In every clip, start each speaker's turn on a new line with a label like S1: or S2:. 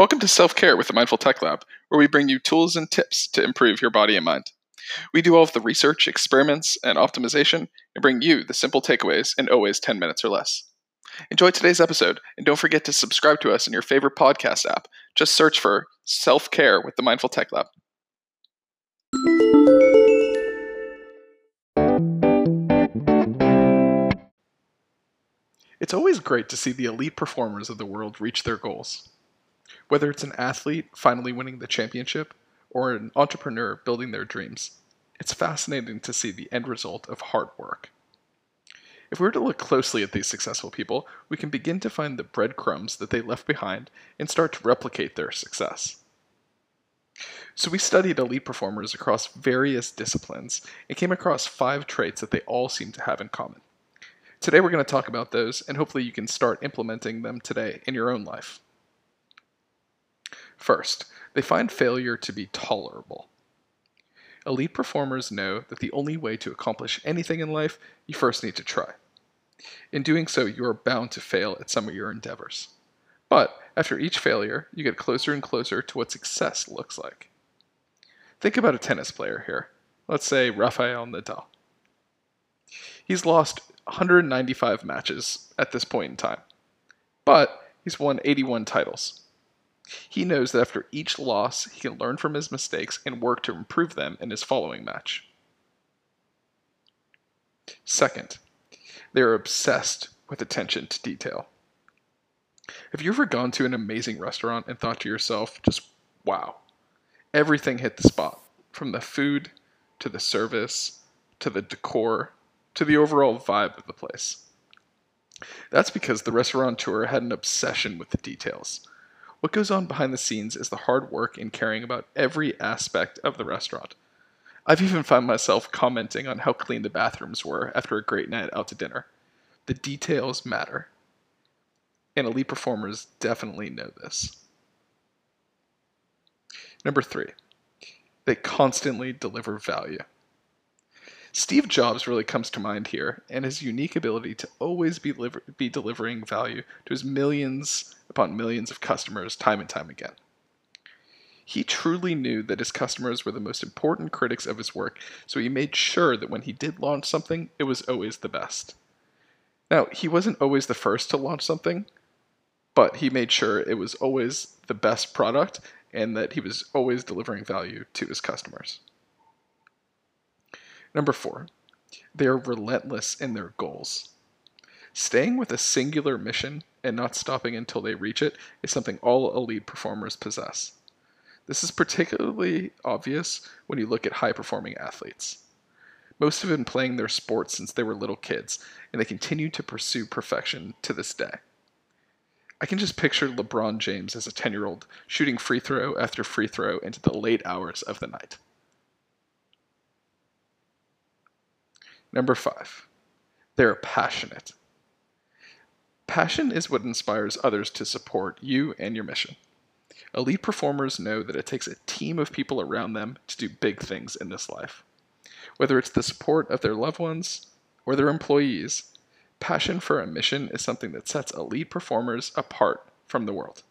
S1: Welcome to Self Care with the Mindful Tech Lab, where we bring you tools and tips to improve your body and mind. We do all of the research, experiments, and optimization and bring you the simple takeaways in always 10 minutes or less. Enjoy today's episode, and don't forget to subscribe to us in your favorite podcast app. Just search for Self Care with the Mindful Tech Lab. It's always great to see the elite performers of the world reach their goals. Whether it's an athlete finally winning the championship or an entrepreneur building their dreams, it's fascinating to see the end result of hard work. If we were to look closely at these successful people, we can begin to find the breadcrumbs that they left behind and start to replicate their success. So we studied elite performers across various disciplines and came across five traits that they all seem to have in common. Today we're going to talk about those, and hopefully you can start implementing them today in your own life. First, they find failure to be tolerable. Elite performers know that the only way to accomplish anything in life, you first need to try. In doing so, you are bound to fail at some of your endeavors. But after each failure, you get closer and closer to what success looks like. Think about a tennis player here. Let's say Rafael Nadal. He's lost 195 matches at this point in time, but he's won 81 titles. He knows that after each loss, he can learn from his mistakes and work to improve them in his following match. Second, they are obsessed with attention to detail. Have you ever gone to an amazing restaurant and thought to yourself, just wow, everything hit the spot, from the food to the service to the decor to the overall vibe of the place? That's because the restaurateur had an obsession with the details. What goes on behind the scenes is the hard work in caring about every aspect of the restaurant. I've even found myself commenting on how clean the bathrooms were after a great night out to dinner. The details matter. And elite performers definitely know this. Number three, they constantly deliver value. Steve Jobs really comes to mind here, and his unique ability to always be, liver- be delivering value to his millions upon millions of customers time and time again. He truly knew that his customers were the most important critics of his work, so he made sure that when he did launch something, it was always the best. Now, he wasn't always the first to launch something, but he made sure it was always the best product and that he was always delivering value to his customers. Number four, they are relentless in their goals. Staying with a singular mission and not stopping until they reach it is something all elite performers possess. This is particularly obvious when you look at high performing athletes. Most have been playing their sport since they were little kids, and they continue to pursue perfection to this day. I can just picture LeBron James as a 10 year old shooting free throw after free throw into the late hours of the night. Number five, they're passionate. Passion is what inspires others to support you and your mission. Elite performers know that it takes a team of people around them to do big things in this life. Whether it's the support of their loved ones or their employees, passion for a mission is something that sets elite performers apart from the world.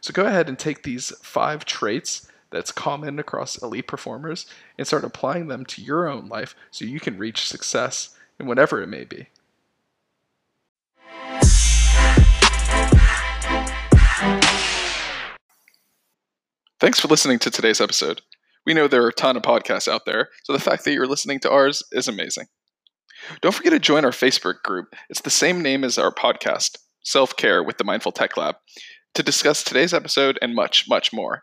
S1: So go ahead and take these five traits that's common across elite performers and start applying them to your own life so you can reach success in whatever it may be. Thanks for listening to today's episode. We know there are a ton of podcasts out there, so the fact that you're listening to ours is amazing. Don't forget to join our Facebook group. It's the same name as our podcast, Self Care with the Mindful Tech Lab, to discuss today's episode and much, much more.